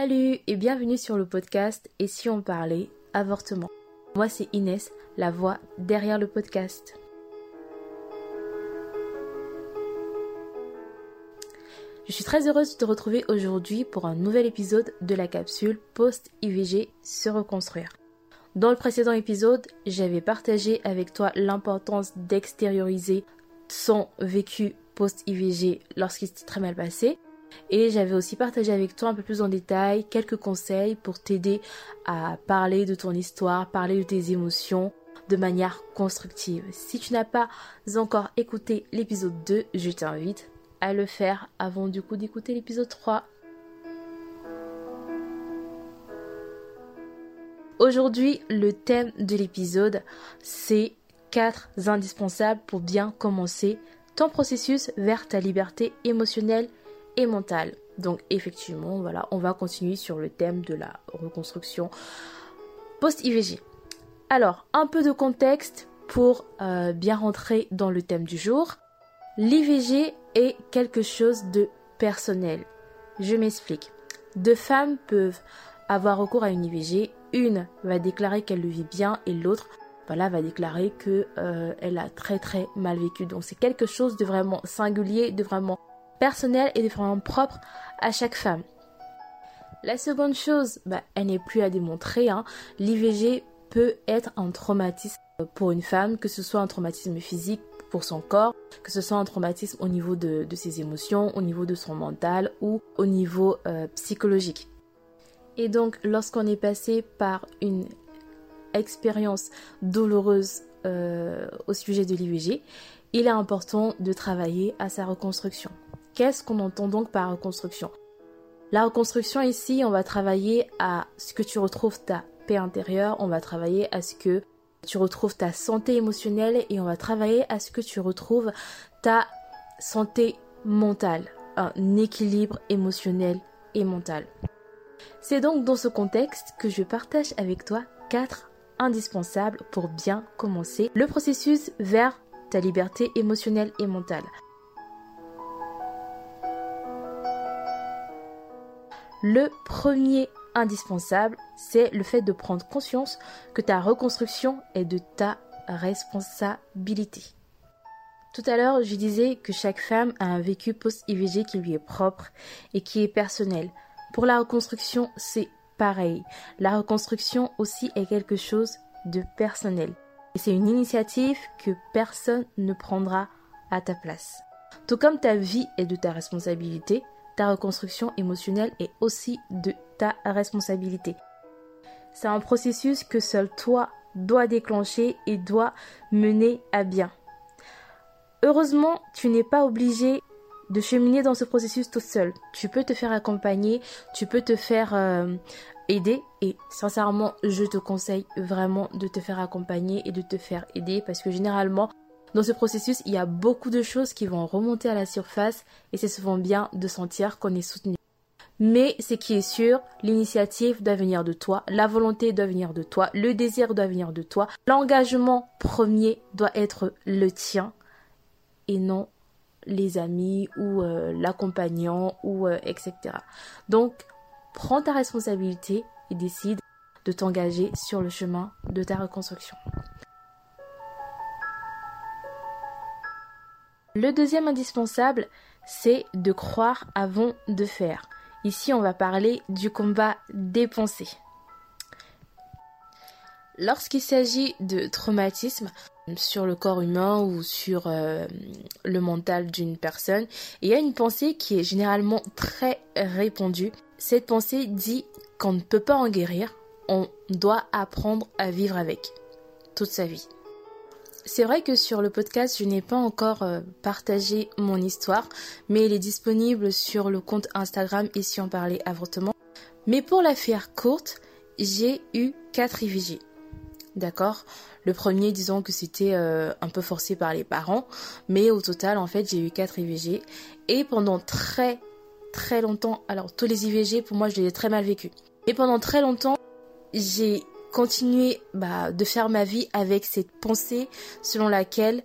Salut et bienvenue sur le podcast Et si on parlait avortement? Moi c'est Inès, la voix derrière le podcast. Je suis très heureuse de te retrouver aujourd'hui pour un nouvel épisode de la capsule Post-IVG se reconstruire. Dans le précédent épisode, j'avais partagé avec toi l'importance d'extérioriser son vécu post-IVG lorsqu'il s'est très mal passé. Et j'avais aussi partagé avec toi un peu plus en détail quelques conseils pour t'aider à parler de ton histoire, parler de tes émotions de manière constructive. Si tu n'as pas encore écouté l'épisode 2, je t'invite à le faire avant du coup d'écouter l'épisode 3. Aujourd'hui, le thème de l'épisode, c'est 4 indispensables pour bien commencer ton processus vers ta liberté émotionnelle et mentale. Donc effectivement, voilà, on va continuer sur le thème de la reconstruction post-IVG. Alors, un peu de contexte pour euh, bien rentrer dans le thème du jour. L'IVG est quelque chose de personnel. Je m'explique. Deux femmes peuvent avoir recours à une IVG. Une va déclarer qu'elle le vit bien et l'autre voilà, va déclarer que euh, elle a très très mal vécu. Donc c'est quelque chose de vraiment singulier, de vraiment personnel et vraiment propre à chaque femme. La seconde chose, bah, elle n'est plus à démontrer. Hein. L'IVG peut être un traumatisme pour une femme, que ce soit un traumatisme physique, pour son corps, que ce soit un traumatisme au niveau de, ses émotions, au niveau de son mental ou au niveau euh, psychologique. Et donc, lorsqu'on est passé par une expérience douloureuse euh, au sujet de l'IVG, il est important de travailler à sa reconstruction. Qu'est-ce qu'on entend donc par reconstruction? La reconstruction ici, on va travailler à ce que tu retrouves ta paix intérieure, on va travailler à ce que tu retrouves ta santé émotionnelle et on va travailler à ce que tu retrouves ta santé mentale, un équilibre émotionnel et mental. C'est donc dans ce contexte que je partage avec toi quatre indispensables pour bien commencer le processus vers ta liberté émotionnelle et mentale. Le premier indispensable, c'est le fait de prendre conscience que ta reconstruction est de ta responsabilité. Tout à l'heure, je disais que chaque femme a un vécu post-IVG qui lui est propre et qui est personnel. Pour la reconstruction, c'est pareil. La reconstruction aussi est quelque chose de personnel. Et c'est une initiative que personne ne prendra à ta place. Tout comme ta vie est de ta responsabilité, ta reconstruction émotionnelle est aussi de ta responsabilité. C'est un processus que seul toi dois déclencher et dois mener à bien. Heureusement, tu n'es pas obligé de cheminer dans ce processus tout seul. Tu peux te faire accompagner, tu peux te faire euh, aider et sincèrement, je te conseille vraiment de te faire accompagner et de te faire aider parce que généralement, dans ce processus, il y a beaucoup de choses qui vont remonter à la surface et c'est souvent bien de sentir qu'on est soutenu. Mais ce qui est sûr, l'initiative doit venir de toi, la volonté doit venir de toi, le désir doit venir de toi, l'engagement premier doit être le tien et non les amis ou euh, l'accompagnant ou euh, etc. Donc, prends ta responsabilité et décide de t'engager sur le chemin de ta reconstruction. Le deuxième indispensable, c'est de croire avant de faire. Ici, on va parler du combat des pensées. Lorsqu'il s'agit de traumatisme sur le corps humain ou sur euh, le mental d'une personne, il y a une pensée qui est généralement très répandue. Cette pensée dit qu'on ne peut pas en guérir, on doit apprendre à vivre avec toute sa vie. C'est vrai que sur le podcast, je n'ai pas encore euh, partagé mon histoire, mais il est disponible sur le compte Instagram et si on parlait avortement. Mais pour la faire courte, j'ai eu 4 IVG. D'accord? Le premier, disons que c'était euh, un peu forcé par les parents, mais au total, en fait, j'ai eu 4 IVG. Et pendant très, très longtemps, alors tous les IVG, pour moi, je les ai très mal vécu. Et pendant très longtemps, j'ai continuer bah, de faire ma vie avec cette pensée selon laquelle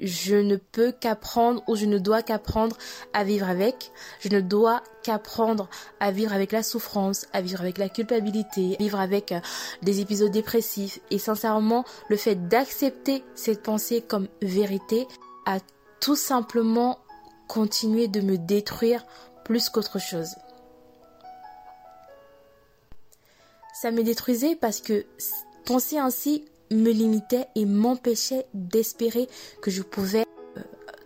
je ne peux qu'apprendre ou je ne dois qu'apprendre à vivre avec. Je ne dois qu'apprendre à vivre avec la souffrance, à vivre avec la culpabilité, à vivre avec euh, des épisodes dépressifs. Et sincèrement, le fait d'accepter cette pensée comme vérité a tout simplement continué de me détruire plus qu'autre chose. Ça me détruisait parce que penser ainsi me limitait et m'empêchait d'espérer que je pouvais, euh,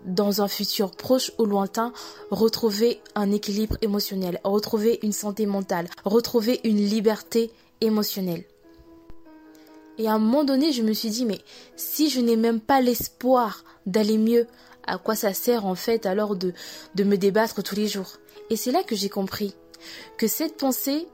dans un futur proche ou lointain, retrouver un équilibre émotionnel, retrouver une santé mentale, retrouver une liberté émotionnelle. Et à un moment donné, je me suis dit, mais si je n'ai même pas l'espoir d'aller mieux, à quoi ça sert en fait alors de, de me débattre tous les jours? Et c'est là que j'ai compris que cette pensée,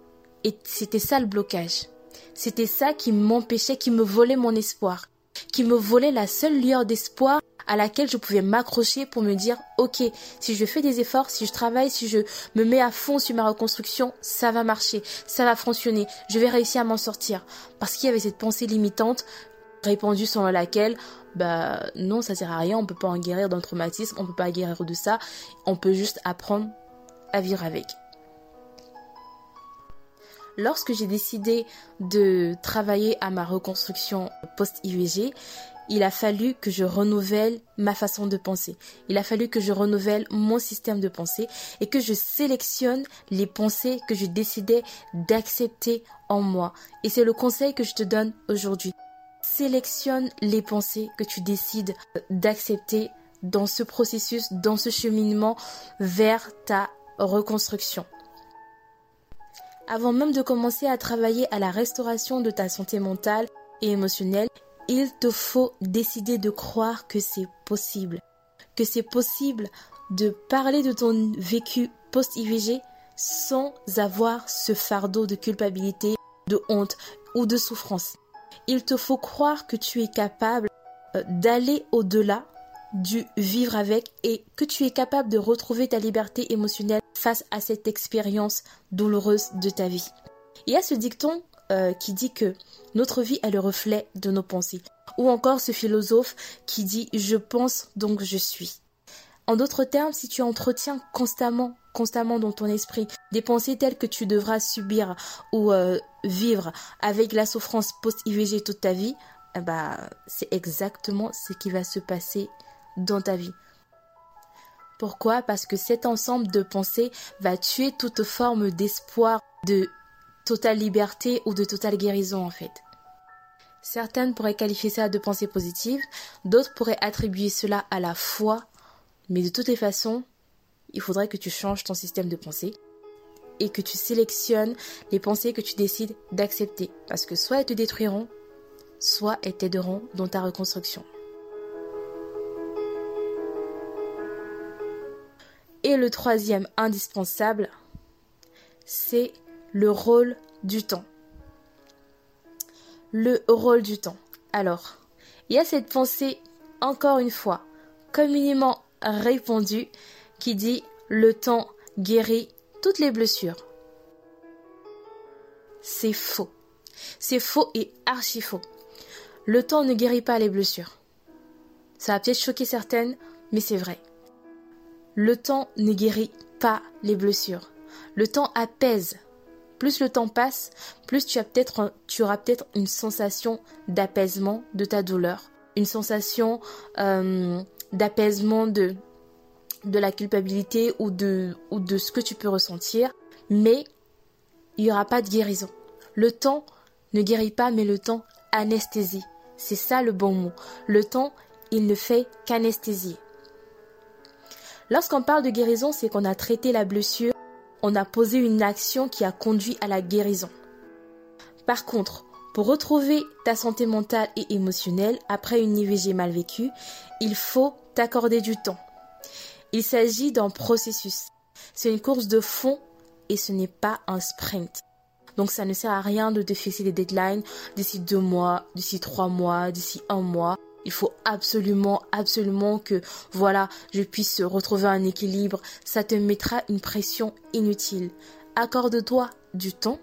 c'était ça le blocage. C'était ça qui m'empêchait, qui me volait mon espoir, qui me volait la seule lueur d'espoir à laquelle je pouvais m'accrocher pour me dire, ok, si je fais des efforts, si je travaille, si je me mets à fond sur ma reconstruction, ça va marcher, ça va fonctionner, je vais réussir à m'en sortir. Parce qu'il y avait cette pensée limitante répandue selon laquelle, bah non, ça sert à rien, on peut pas en guérir d'un traumatisme, on peut pas guérir de ça, on peut juste apprendre à vivre avec lorsque j'ai décidé de travailler à ma reconstruction post-IVG, il a fallu que je renouvelle ma façon de penser. Il a fallu que je renouvelle mon système de pensée et que je sélectionne les pensées que je décidais d'accepter en moi. Et c'est le conseil que je te donne aujourd'hui. Sélectionne les pensées que tu décides d'accepter dans ce processus, dans ce cheminement vers ta reconstruction. Avant même de commencer à travailler à la restauration de ta santé mentale et émotionnelle, il te faut décider de croire que c'est possible. Que c'est possible de parler de ton vécu post-IVG sans avoir ce fardeau de culpabilité, de honte ou de souffrance. Il te faut croire que tu es capable euh, d'aller au-delà du vivre avec et que tu es capable de retrouver ta liberté émotionnelle face à cette expérience douloureuse de ta vie. Il y a ce dicton euh, qui dit que notre vie est le reflet de nos pensées. Ou encore ce philosophe qui dit je pense donc je suis. En d'autres termes, si tu entretiens constamment, constamment dans ton esprit des pensées telles que tu devras subir ou euh, vivre avec la souffrance post-IVG toute ta vie, ben, c'est exactement ce qui va se passer dans ta vie. Pourquoi? Parce que cet ensemble de pensées va tuer toute forme d'espoir de totale liberté ou de totale guérison en fait. Certaines pourraient qualifier ça de pensées positives, d'autres pourraient attribuer cela à la foi, mais de toutes les façons, il faudrait que tu changes ton système de pensée et que tu sélectionnes les pensées que tu décides d'accepter, parce que soit elles te détruiront, soit elles t'aideront dans ta reconstruction. Et le troisième indispensable, c'est le rôle du temps. Le rôle du temps. Alors, il y a cette pensée, encore une fois, communément répandue, qui dit le temps guérit toutes les blessures. C'est faux. C'est faux et archi faux. Le temps ne guérit pas les blessures. Ça va peut-être choquer certaines, mais c'est vrai. Le temps ne guérit pas les blessures. Le temps apaise. Plus le temps passe, plus tu, auras peut-être une sensation d'apaisement de ta douleur, une sensation euh, d'apaisement de, de la culpabilité ou de, ou de ce que tu peux ressentir, mais il n'y aura pas de guérison. Le temps ne guérit pas, mais le temps anesthésie. C'est ça le bon mot. Le temps, il ne fait qu'anesthésier. Lorsqu'on parle de guérison, c'est qu'on a traité la blessure, on a posé une action qui a conduit à la guérison. Par contre, pour retrouver ta santé mentale et émotionnelle après une IVG mal vécue, il faut t'accorder du temps. Il s'agit d'un processus. C'est une course de fond et ce n'est pas un sprint. Donc ça ne sert à rien de te fixer des deadlines d'ici deux mois, d'ici trois mois, d'ici un mois. Il faut absolument, absolument que, voilà, je puisse retrouver un équilibre. Ça te mettra une pression inutile. Accorde-toi du temps.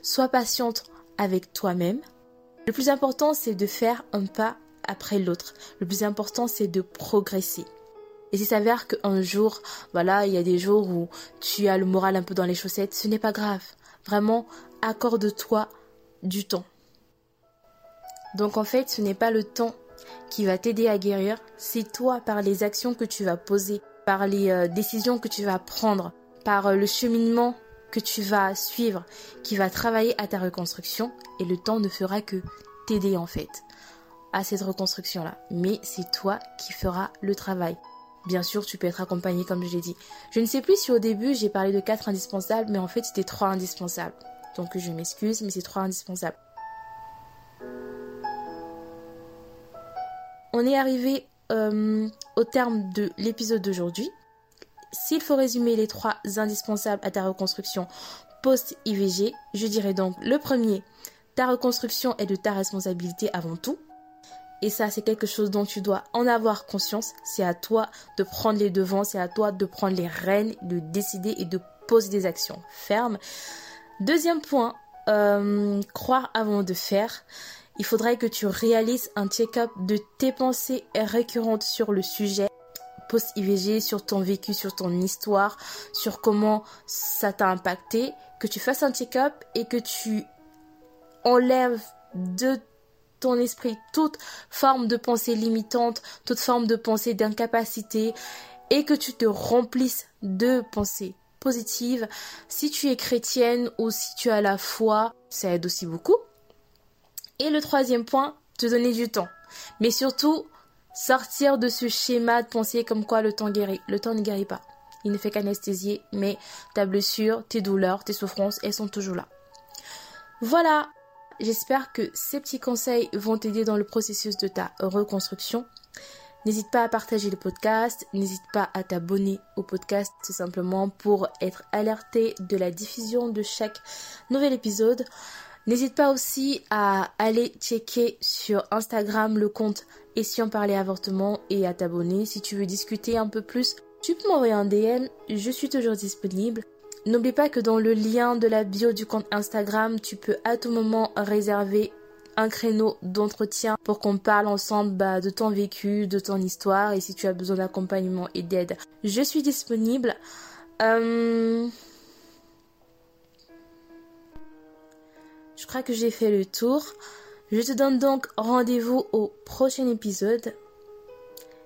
Sois patiente avec toi-même. Le plus important, c'est de faire un pas après l'autre. Le plus important, c'est de progresser. Et s'il s'avère qu'un jour, voilà, il y a des jours où tu as le moral un peu dans les chaussettes, ce n'est pas grave. Vraiment, accorde-toi du temps. Donc en fait, ce n'est pas le temps qui va t'aider à guérir, c'est toi par les actions que tu vas poser, par les euh, décisions que tu vas prendre, par euh, le cheminement que tu vas suivre, qui va travailler à ta reconstruction et le temps ne fera que t'aider en fait à cette reconstruction-là. Mais c'est toi qui feras le travail. Bien sûr, tu peux être accompagné comme je l'ai dit. Je ne sais plus si au début j'ai parlé de quatre indispensables, mais en fait c'était trois indispensables. Donc je m'excuse, mais c'est trois indispensables. On est arrivé euh, au terme de l'épisode d'aujourd'hui. S'il faut résumer les trois indispensables à ta reconstruction post-IVG, je dirais donc le premier, ta reconstruction est de ta responsabilité avant tout. Et ça, c'est quelque chose dont tu dois en avoir conscience. C'est à toi de prendre les devants, c'est à toi de prendre les rênes, de décider et de poser des actions fermes. Deuxième point, euh, croire avant de faire. Il faudrait que tu réalises un check-up de tes pensées récurrentes sur le sujet post-IVG, sur ton vécu, sur ton histoire, sur comment ça t'a impacté, que tu fasses un check-up et que tu enlèves de ton esprit toute forme de pensée limitante, toute forme de pensée d'incapacité et que tu te remplisses de pensées positives. Si tu es chrétienne ou si tu as la foi, ça aide aussi beaucoup. Et le troisième point, te donner du temps. Mais surtout, sortir de ce schéma de pensée comme quoi le temps guérit. Le temps ne guérit pas. Il ne fait qu'anesthésier, mais ta blessure, tes douleurs, tes souffrances, elles sont toujours là. Voilà, J'espère que ces petits conseils vont t'aider dans le processus de ta reconstruction. N'hésite pas à partager le podcast, n'hésite pas à t'abonner au podcast tout simplement pour être alerté de la diffusion de chaque nouvel épisode. N'hésite pas aussi à aller checker sur Instagram le compte Et si on parlait avortement et à t'abonner si tu veux discuter un peu plus. Tu peux m'envoyer un DM, je suis toujours disponible. N'oublie pas que dans le lien de la bio du compte Instagram, tu peux à tout moment réserver un créneau d'entretien pour qu'on parle ensemble bah, de ton vécu, de ton histoire et si tu as besoin d'accompagnement et d'aide. Je suis disponible. Euh, que j'ai fait le tour. Je te donne donc rendez-vous au prochain épisode.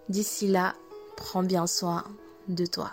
D'ici là, prends bien soin de toi.